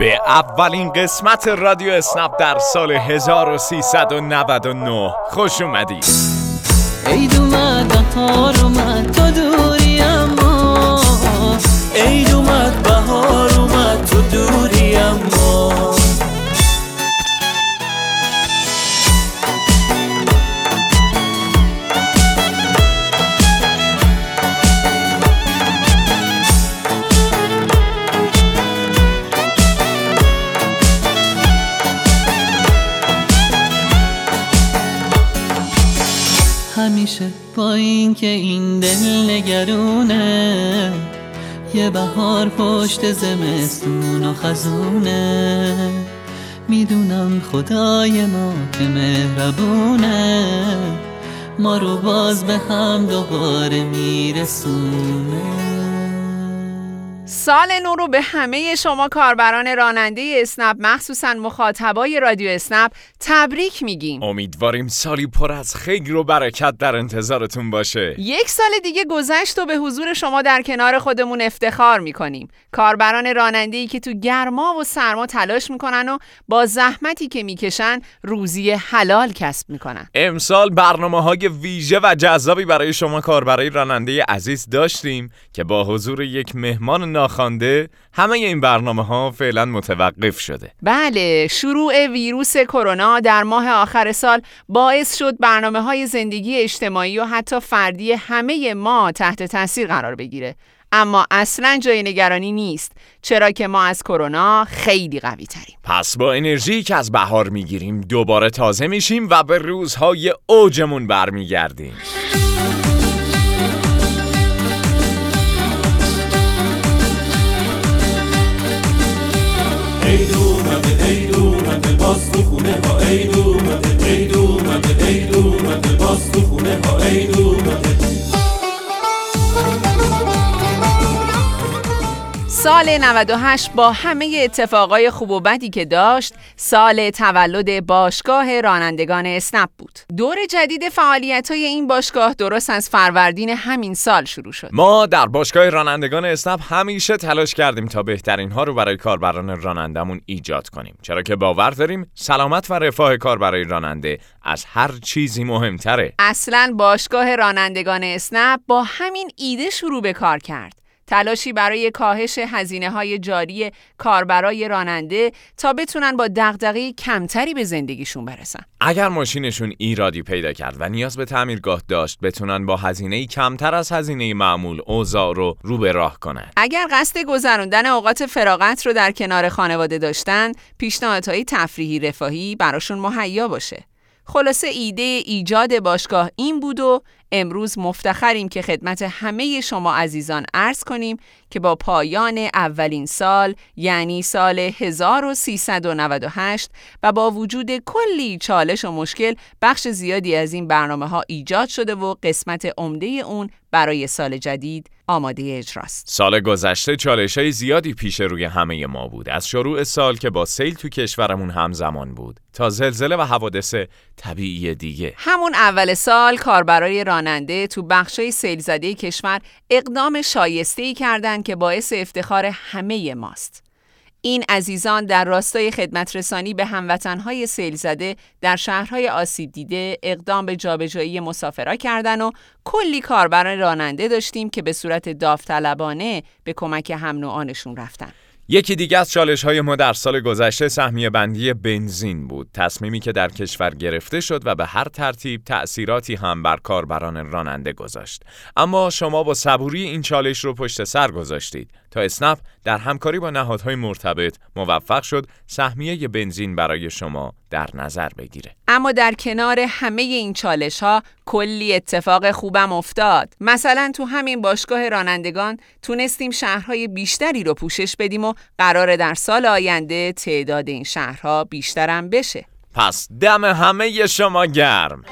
به اولین قسمت رادیو اسنپ در سال 1399 خوش اومدید عید اومد بهار اومد تو دوری اما. عید اومد بهار اومد تو دوری یه بهار پشت زمستون و خزونه. می‌دونم خدای ما که مهربونه. ما رو باز به هم دوباره میرسونه. سال نو رو به همه شما کاربران راننده اسنپ مخصوصا مخاطبای رادیو اسنپ تبریک میگیم. امیدواریم سالی پر از خیر و برکت در انتظارتون باشه. یک سال دیگه گذشت و به حضور شما در کنار خودمون افتخار می‌کنیم. کاربران راننده ای که تو گرما و سرما تلاش می‌کنن و با زحمتی که می‌کشن روزی حلال کسب می‌کنن. امسال برنامه های ویژه و جذابی برای شما کاربرای راننده عزیز داشتیم که با حضور یک مهمان ناخوانده همه این برنامه ها فعلا متوقف شده. بله شروع ویروس کرونا در ماه آخر سال باعث شد برنامه های زندگی اجتماعی و حتی فردی همه ما تحت تاثیر قرار بگیره. اما اصلا جای نگرانی نیست چرا که ما از کرونا خیلی قوی تریم پس با انرژی که از بهار می‌گیریم دوباره تازه میشیم و به روزهای اوجمون برمیگردیم. عید اومده عید اومده باز تو خونه ها. عید اومده عید اومده عید اومده باز تو خونه ها. عید اومده سال 98 با همه اتفاقای خوب و بدی که داشت سال تولد باشگاه رانندگان اسنپ بود. دور جدید فعالیت های این باشگاه درست از فروردین همین سال شروع شد. ما در باشگاه رانندگان اسنپ همیشه تلاش کردیم تا بهترین ها رو برای کاربران رانندمون ایجاد کنیم. چرا که باور داریم سلامت و رفاه کاربرای راننده از هر چیزی مهمتره. اصلا باشگاه رانندگان اسنپ با همین ایده شروع به کار کرد. تلاشی برای کاهش هزینه های جاری کاربرای راننده تا بتونن با دغدغه کمتری به زندگیشون برسن. اگر ماشینشون ایرادی پیدا کرد و نیاز به تعمیرگاه داشت بتونن با هزینه کمتر از هزینه معمول اوضاع رو رو به راه کنن اگر قصد گذراندن اوقات فراغت رو در کنار خانواده داشتن، پیشنهادهای تفریحی رفاهی براشون مهیا باشه. خلاصه ایده ایجاد باشگاه این بود و امروز مفتخریم که خدمت همه شما عزیزان عرض کنیم که با پایان اولین سال یعنی سال 1398 و با وجود کلی چالش و مشکل بخش زیادی از این برنامه ها ایجاد شده و قسمت عمده اون برای سال جدید آماده اجراست. سال گذشته چالش های زیادی پیش روی همه ما بود از شروع سال که با سیل تو کشورمون همزمان بود تا زلزله و حوادث طبیعی دیگه همون اول سال کاربرای راننده تو بخشای سیل زده کشور اقدام شایسته ای کردند که باعث افتخار همه ماست. این عزیزان در راستای خدمت رسانی به هموطنهای سیل زده در شهرهای آسیب دیده اقدام به جابجایی مسافرا کردن و کلی کاربر راننده داشتیم که به صورت داوطلبانه به کمک هم نوعانشون رفتن. یکی دیگه از چالش های ما در سال گذشته سهمیه بندی بنزین بود. تصمیمی که در کشور گرفته شد و به هر ترتیب تأثیراتی هم بر کاربران راننده گذاشت. اما شما با صبوری این چالش رو پشت سر گذاشتید. تا اسنپ در همکاری با نهادهای مرتبط موفق شد سهمیه بنزین برای شما در نظر بگیره. اما در کنار همه این چالش ها کلی اتفاق خوبم افتاد. مثلا تو همین باشگاه رانندگان تونستیم شهرهای بیشتری رو پوشش بدیم و قرار در سال آینده تعداد این شهرها بیشترم بشه. پس دم همه شما گرم.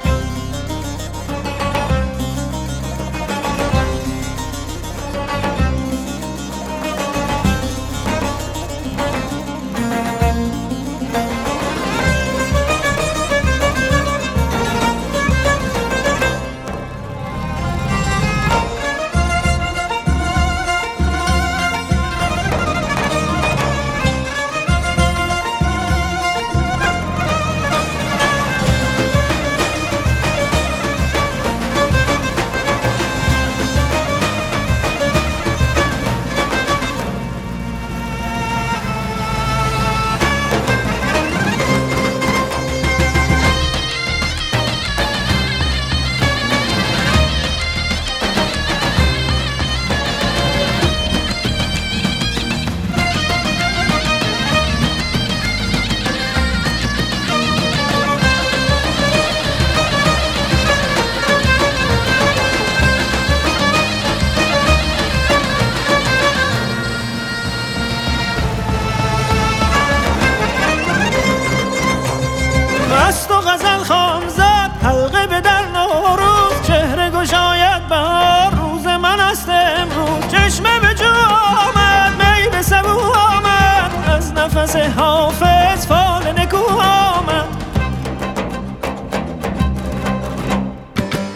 از حافظ فال نگو آمد.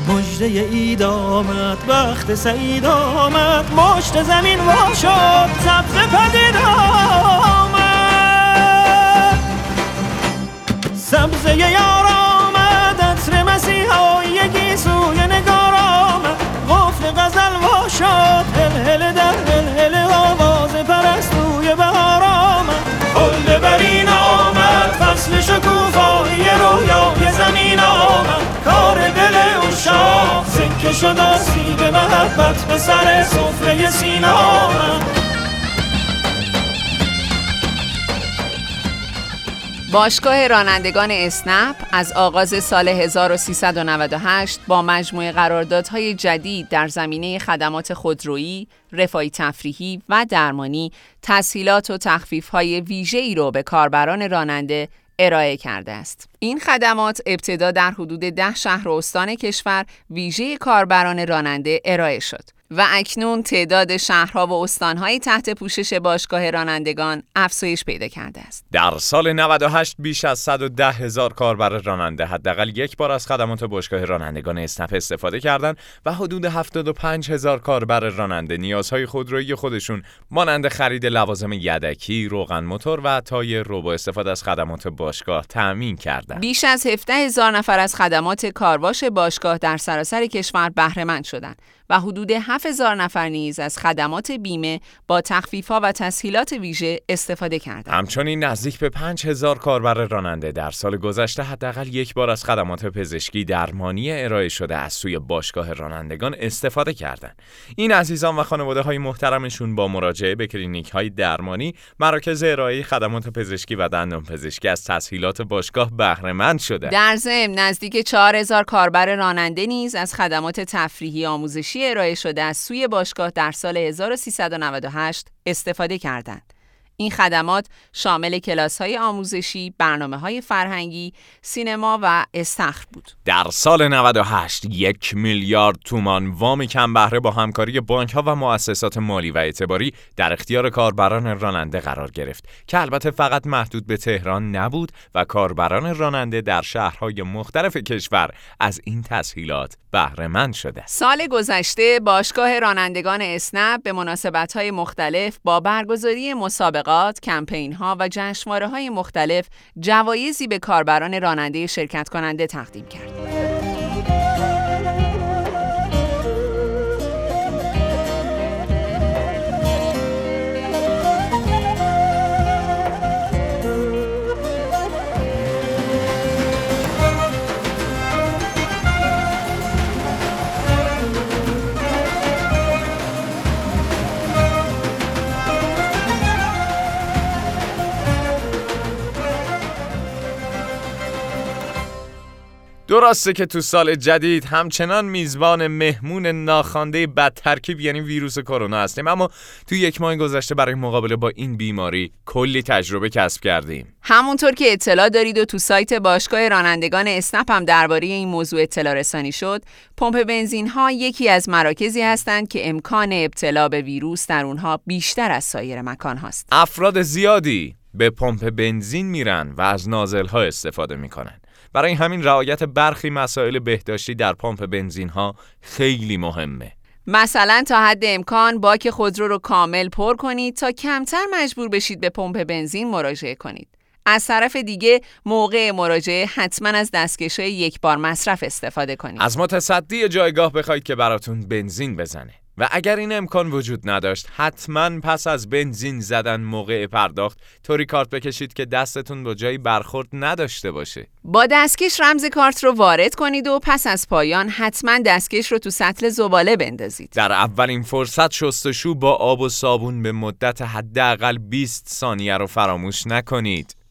مجده اید آمد وقت سعید آمد مشت زمین وا شد سبز پدید آمد. سبزه یار آمد عطر مسیحایی گیسوی نگار آمد. قفل غزل وا شد. شد آسیب محبت به سر سفره آمد باشگاه رانندگان اسنپ از آغاز سال 1398 با مجموعه قراردادهای جدید در زمینه خدمات خودرویی، رفاهی تفریحی و درمانی تسهیلات و تخفیف‌های ویژه‌ای را به کاربران راننده ارائه کرده است. این خدمات ابتدا در حدود ده شهر و استان کشور ویژه کاربران راننده ارائه شد. و اکنون تعداد شهرها و استانهای تحت پوشش باشگاه رانندگان افزایش پیدا کرده است. در سال 98 بیش از 110 هزار کاربر راننده حداقل یک بار از خدمات باشگاه رانندگان اسنپ استفاده کردند و حدود 75 هزار کاربر راننده نیازهای خودرویی خودشون مانند خرید لوازم یدکی، روغن موتور و تایر رو با استفاده از خدمات باشگاه تأمین کردند. بیش از 17 هزار نفر از خدمات کارواش باشگاه در سراسر کشور بهره مند شدند و حدود 7000 نفر نیز از خدمات بیمه با تخفیف‌ها و تسهیلات ویژه استفاده کردند. همچنین نزدیک به 5000 کاربر راننده در سال گذشته حداقل یک بار از خدمات پزشکی درمانی ارائه شده از سوی باشگاه رانندگان استفاده کردند. این عزیزان و خانواده های محترمشون با مراجعه به کلینیک های درمانی، مراکز ارائه خدمات پزشکی و دندان پزشکی از تسهیلات باشگاه بهره مند شده. در ضمن نزدیک 4000 کاربر راننده نیز از خدمات تفریحی آموزشی ارائه شده از سوی باشگاه در سال 1398 استفاده کردند. این خدمات شامل کلاس های آموزشی، برنامه های فرهنگی، سینما و استخر بود. در سال 98 یک میلیارد تومان وام کم بهره با همکاری بانک ها و مؤسسات مالی و اعتباری در اختیار کاربران راننده قرار گرفت که البته فقط محدود به تهران نبود و کاربران راننده در شهرهای مختلف کشور از این تسهیلات بهره مند شده. سال گذشته باشگاه رانندگان اسنپ به مناسبت های مختلف با برگزاری مسابقات، کمپین ها و جشنواره های مختلف جوایزی به کاربران راننده شرکت کننده تقدیم کرد. درسته که تو سال جدید همچنان میزبان مهمون ناخوانده بد ترکیب یعنی ویروس کرونا هستیم. اما تو یک ماه گذشته برای مقابله با این بیماری کلی تجربه کسب کردیم. همونطور که اطلاع دارید و تو سایت باشگاه رانندگان اسنپ هم درباره این موضوع اطلاع رسانی شد پمپ بنزین ها یکی از مراکزی هستند که امکان ابتلا به ویروس در اونها بیشتر از سایر مکان هاست. افراد زیادی به پمپ بنزین میرن و از نازل ها استفاده می‌کنن. برای همین رعایت برخی مسائل بهداشتی در پمپ بنزین ها خیلی مهمه مثلا تا حد امکان باک خودرو رو کامل پر کنید تا کمتر مجبور بشید به پمپ بنزین مراجعه کنید. از طرف دیگه موقع مراجعه حتما از دستکش یک بار مصرف استفاده کنید. از متصدی جایگاه بخواید که براتون بنزین بزنه. و اگر این امکان وجود نداشت حتما پس از بنزین زدن موقع پرداخت طوری کارت بکشید که دستتون با جایی برخورد نداشته باشه. با دستکش رمز کارت رو وارد کنید و پس از پایان حتما دستکش رو تو سطل زباله بندازید. در اولین فرصت شستشو با آب و صابون به مدت حداقل 20 ثانیه رو فراموش نکنید.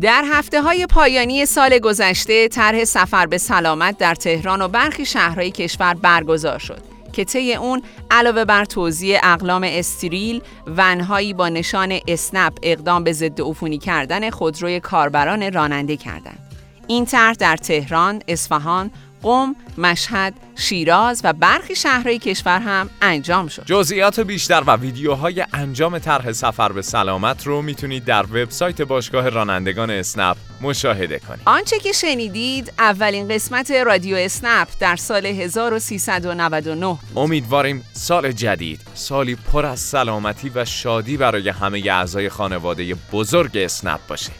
در هفته های پایانی سال گذشته طرح سفر به سلامت در تهران و برخی شهرهای کشور برگزار شد که طی اون علاوه بر توزیع اقلام استریل ونهایی با نشان اسنپ اقدام به ضد عفونی کردن خودروی کاربران راننده کردند. این طرح در تهران، اصفهان، قم، مشهد، شیراز و برخی شهرهای کشور هم انجام شد. جزئیات بیشتر و ویدیوهای انجام طرح سفر به سلامت رو می‌تونید در وبسایت باشگاه رانندگان اسنپ مشاهده کنید. آنچه که شنیدید اولین قسمت رادیو اسنپ در سال 1399 امیدواریم سال جدید سالی پر از سلامتی و شادی برای همه اعضای خانواده بزرگ اسنپ باشه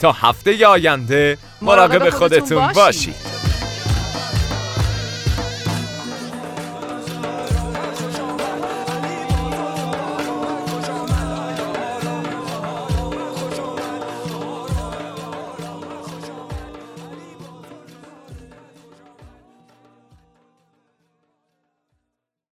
تا هفته آینده مراقب خودتون. باشید